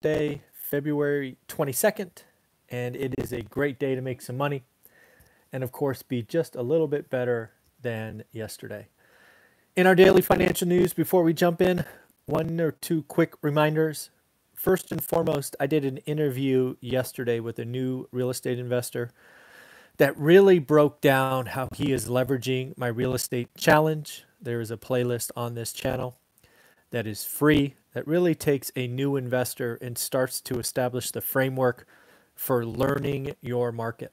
Thursday, February 22nd, and it is a great day to make some money and, of course, be just a little bit better than yesterday. In our daily financial news, before we jump in, one or two quick reminders. First and foremost, I did an interview yesterday with a new real estate investor that really broke down how he is leveraging my real estate challenge. There is a playlist on this channel that is free that really takes a new investor and starts to establish the framework for learning your market.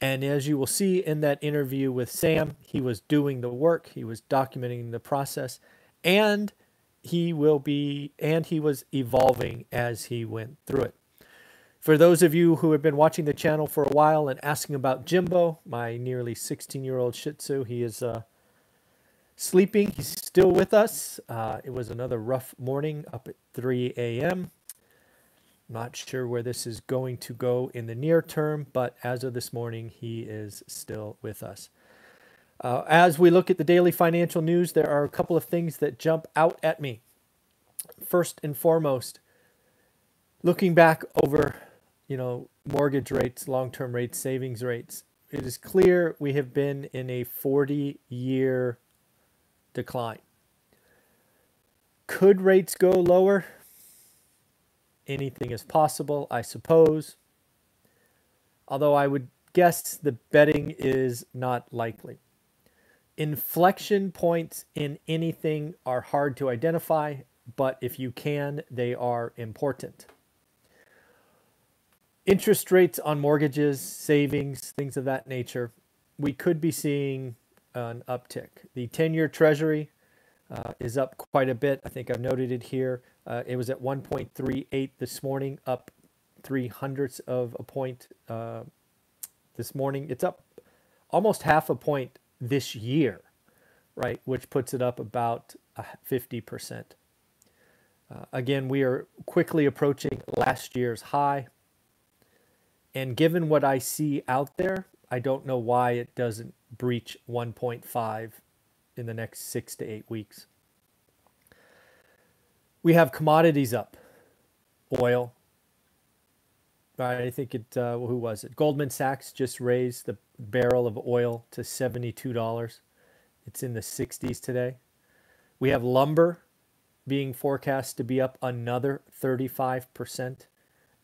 And as you will see in that interview with Sam, he was doing the work, he was documenting the process, and he will be, and he was evolving as he went through it. For those of you who have been watching the channel for a while and asking about Jimbo, my nearly 16 year old Shih Tzu, he is uh, sleeping. He's still with us. Uh, it was another rough morning up at 3 a.m. Not sure where this is going to go in the near term, but as of this morning, he is still with us. Uh, as we look at the daily financial news, there are a couple of things that jump out at me. First and foremost, looking back over you know, mortgage rates, long-term rates, savings rates, it is clear we have been in a 40-year decline. Could rates go lower? Anything is possible, I suppose. Although I would guess the betting is not likely. Inflection points in anything are hard to identify, but if you can, they are important interest rates on mortgages, savings, things of that nature, we could be seeing an uptick. The 10 year treasury uh, is up quite a bit. I think I've noted it here. Uh, it was at 1.38 this morning, up three hundredths of a point uh, this morning. It's up almost half a point this year, right? Which puts it up about 50%. Uh, again, we are quickly approaching last year's high. And given what I see out there, I don't know why it doesn't breach 1.5 in the next six to eight weeks. We have commodities up, oil. I think it. Uh, who was it? Goldman Sachs just raised the barrel of oil to seventy-two dollars. It's in the 60s today. We have lumber being forecast to be up another 35 percent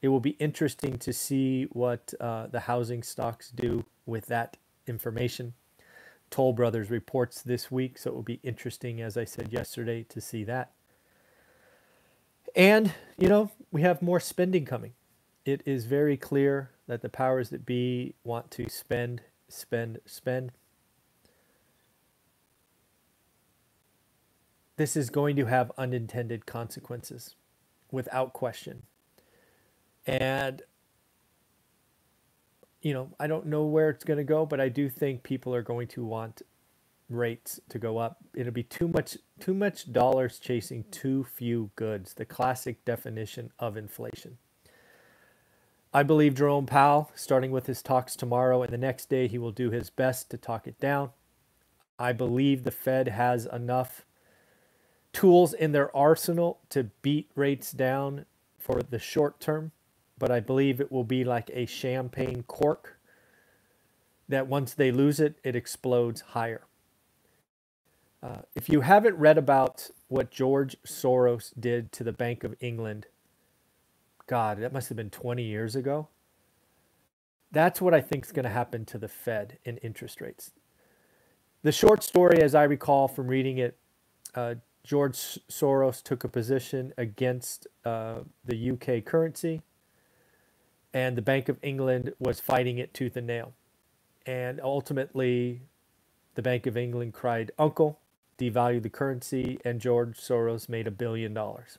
it will be interesting to see what uh, the housing stocks do with that information. Toll Brothers reports this week, so it will be interesting, as I said yesterday, to see that. And, you know, we have more spending coming. It is very clear that the powers that be want to spend, spend, spend. This is going to have unintended consequences without question. And, you know, I don't know where it's going to go, but I do think people are going to want rates to go up. It'll be too much too much dollars chasing too few goods, the classic definition of inflation. I believe Jerome Powell, starting with his talks tomorrow and the next day, he will do his best to talk it down. I believe the Fed has enough tools in their arsenal to beat rates down for the short term but I believe it will be like a champagne cork that once they lose it, it explodes higher. Uh, if you haven't read about what George Soros did to the Bank of England, God, that must have been 20 years ago. That's what I think is going to happen to the Fed in interest rates. The short story, as I recall from reading it, uh, George Soros took a position against uh, the UK currency and the Bank of England was fighting it tooth and nail. And ultimately, the Bank of England cried uncle, devalued the currency, and George Soros made a billion dollars.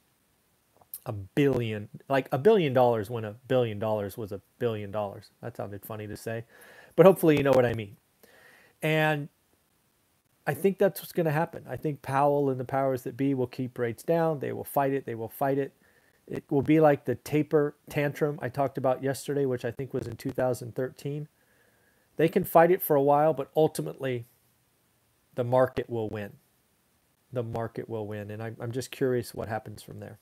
A billion, like a billion dollars when a billion dollars was a billion dollars. That sounded funny to say, but hopefully you know what I mean. And I think that's what's going to happen. I think Powell and the powers that be will keep rates down. They will fight it. They will fight it. It will be like the taper tantrum I talked about yesterday, which I think was in 2013. They can fight it for a while, but ultimately the market will win. The market will win. And I'm, I'm just curious what happens from there.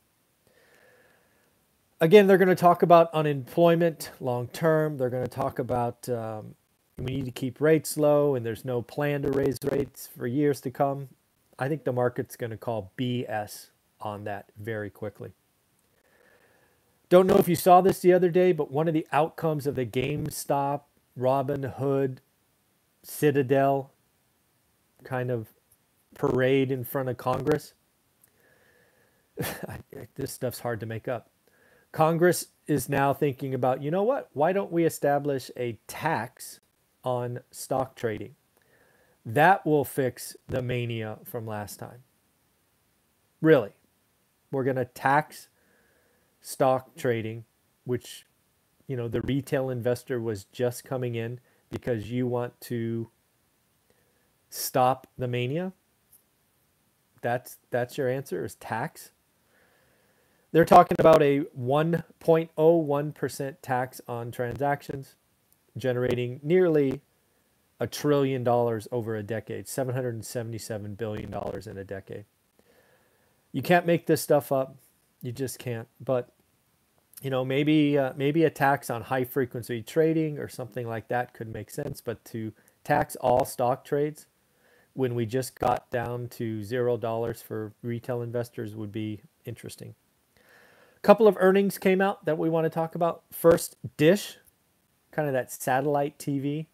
again, they're going to talk about unemployment long term. They're going to talk about um, we need to keep rates low and there's no plan to raise rates for years to come. I think the market's going to call BS on that very quickly. Don't know if you saw this the other day, but one of the outcomes of the GameStop, Robinhood, Citadel kind of parade in front of Congress. this stuff's hard to make up. Congress is now thinking about, you know what? Why don't we establish a tax on stock trading? That will fix the mania from last time. Really. We're going to tax stock trading, which, you know, the retail investor was just coming in because you want to stop the mania. That's that's your answer is tax. They're talking about a 1.01% tax on transactions, generating nearly a trillion dollars over a decade, $777 billion in a decade. You can't make this stuff up. You just can't. But you know, maybe uh, maybe a tax on high frequency trading or something like that could make sense. But to tax all stock trades when we just got down to zero dollars for retail investors would be interesting. A couple of earnings came out that we want to talk about. First, Dish, kind of that satellite TV.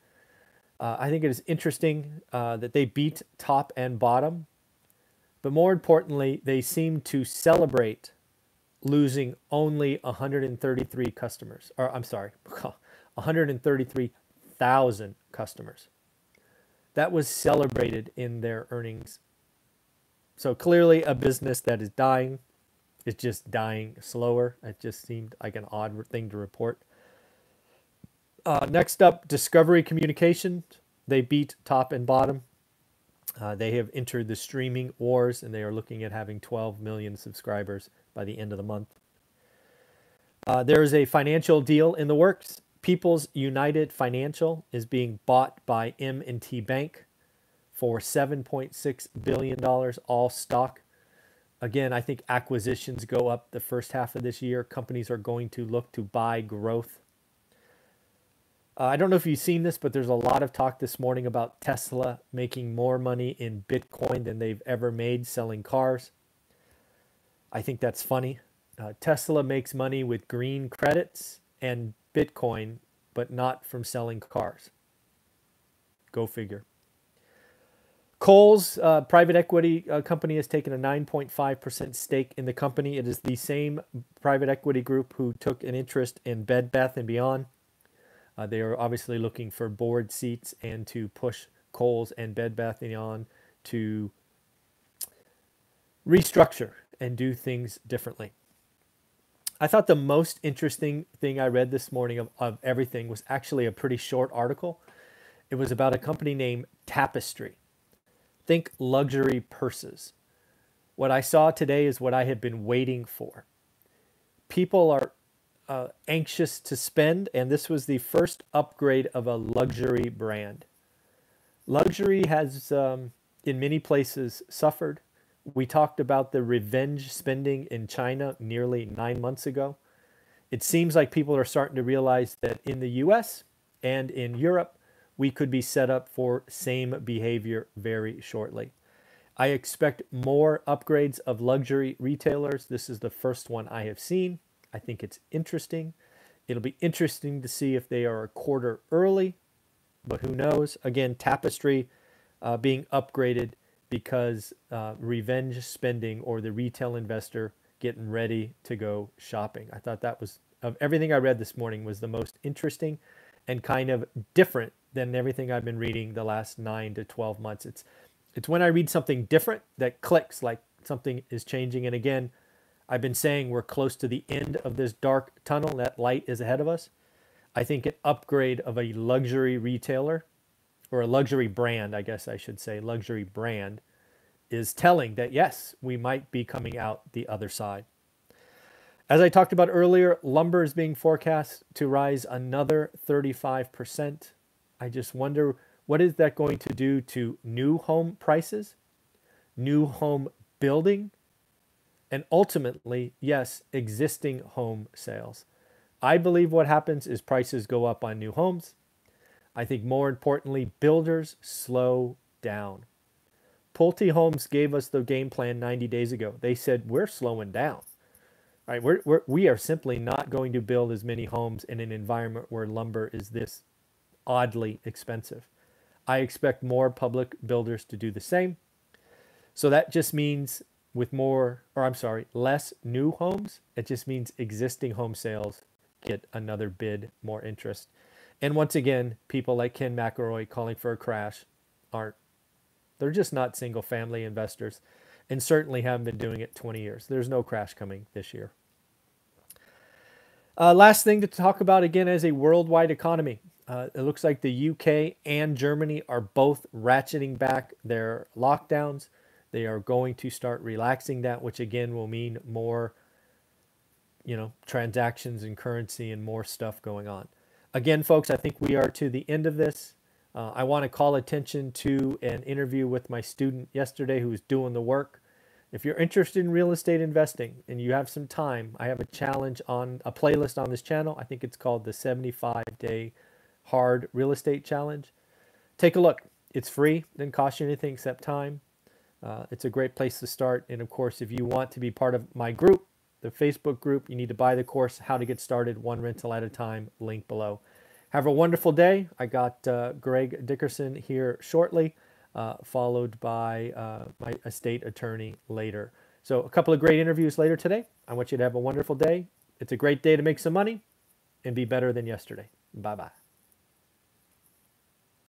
Uh, I think it is interesting uh, that they beat top and bottom, but more importantly, they seem to celebrate losing only 133 customers, or I'm sorry, 133,000 customers. That was celebrated in their earnings. So clearly, a business that is dying is just dying slower. It just seemed like an odd thing to report. Uh, next up, Discovery Communications. They beat top and bottom. Uh, they have entered the streaming wars and they are looking at having 12 million subscribers by the end of the month. Uh, there is a financial deal in the works. People's United Financial is being bought by M&T Bank for 7.6 billion dollars all stock. Again, I think acquisitions go up the first half of this year. Companies are going to look to buy growth. Uh, I don't know if you've seen this, but there's a lot of talk this morning about Tesla making more money in Bitcoin than they've ever made selling cars. I think that's funny. Uh, Tesla makes money with green credits and Bitcoin, but not from selling cars. Go figure. Kohl's uh, private equity uh, company has taken a 9.5% stake in the company. It is the same private equity group who took an interest in Bed Bath and Beyond. Uh, they are obviously looking for board seats and to push Kohl's and Bed Bath and Beyond to restructure and do things differently. I thought the most interesting thing I read this morning of, of everything was actually a pretty short article. It was about a company named Tapestry. Think luxury purses. What I saw today is what I had been waiting for. People are uh, anxious to spend, and this was the first upgrade of a luxury brand. Luxury has, um, in many places, suffered. We talked about the revenge spending in China nearly nine months ago. It seems like people are starting to realize that in the US and in Europe, we could be set up for same behavior very shortly. I expect more upgrades of luxury retailers. This is the first one I have seen. I think it's interesting. It'll be interesting to see if they are a quarter early, but who knows? Again, Tapestry uh, being upgraded because uh, revenge spending or the retail investor getting ready to go shopping. I thought that was, of everything I read this morning, was the most interesting and kind of different than everything I've been reading the last nine to 12 months. It's, it's when I read something different that clicks, like something is changing. And again, I've been saying we're close to the end of this dark tunnel. That light is ahead of us. I think an upgrade of a luxury retailer or a luxury brand, I guess I should say, luxury brand, is telling that yes, we might be coming out the other side. As I talked about earlier, lumber is being forecast to rise another 35%. I just wonder what is that going to do to new home prices, new home building, and ultimately, yes, existing home sales. I believe what happens is prices go up on new homes. I think more importantly, builders slow down. Pulte Homes gave us the game plan 90 days ago. They said, we're slowing down. Right, we're, we're, we are simply not going to build as many homes in an environment where lumber is this oddly expensive. I expect more public builders to do the same. So that just means with more, or I'm sorry, less new homes, it just means existing home sales get another bid, more interest. And once again, people like Ken McElroy calling for a crash aren't, they're just not single family investors and certainly haven't been doing it 20 years. There's no crash coming this year. Uh, last thing to talk about again is a worldwide economy. Uh, it looks like the UK and Germany are both ratcheting back their lockdowns. They are going to start relaxing that, which again will mean more, you know, transactions and currency and more stuff going on. Again, folks, I think we are to the end of this. Uh, I want to call attention to an interview with my student yesterday who was doing the work. If you're interested in real estate investing and you have some time, I have a challenge on a playlist on this channel. I think it's called the 75 Day Hard Real Estate Challenge. Take a look. It's free, doesn't cost you anything except time. Uh, it's a great place to start. And of course, if you want to be part of my group, the Facebook group, you need to buy the course, How to Get Started One Rental at a Time, link below. Have a wonderful day. I got uh, Greg Dickerson here shortly uh, followed by uh, my estate attorney later. So, a couple of great interviews later today. I want you to have a wonderful day. It's a great day to make some money and be better than yesterday. Bye bye.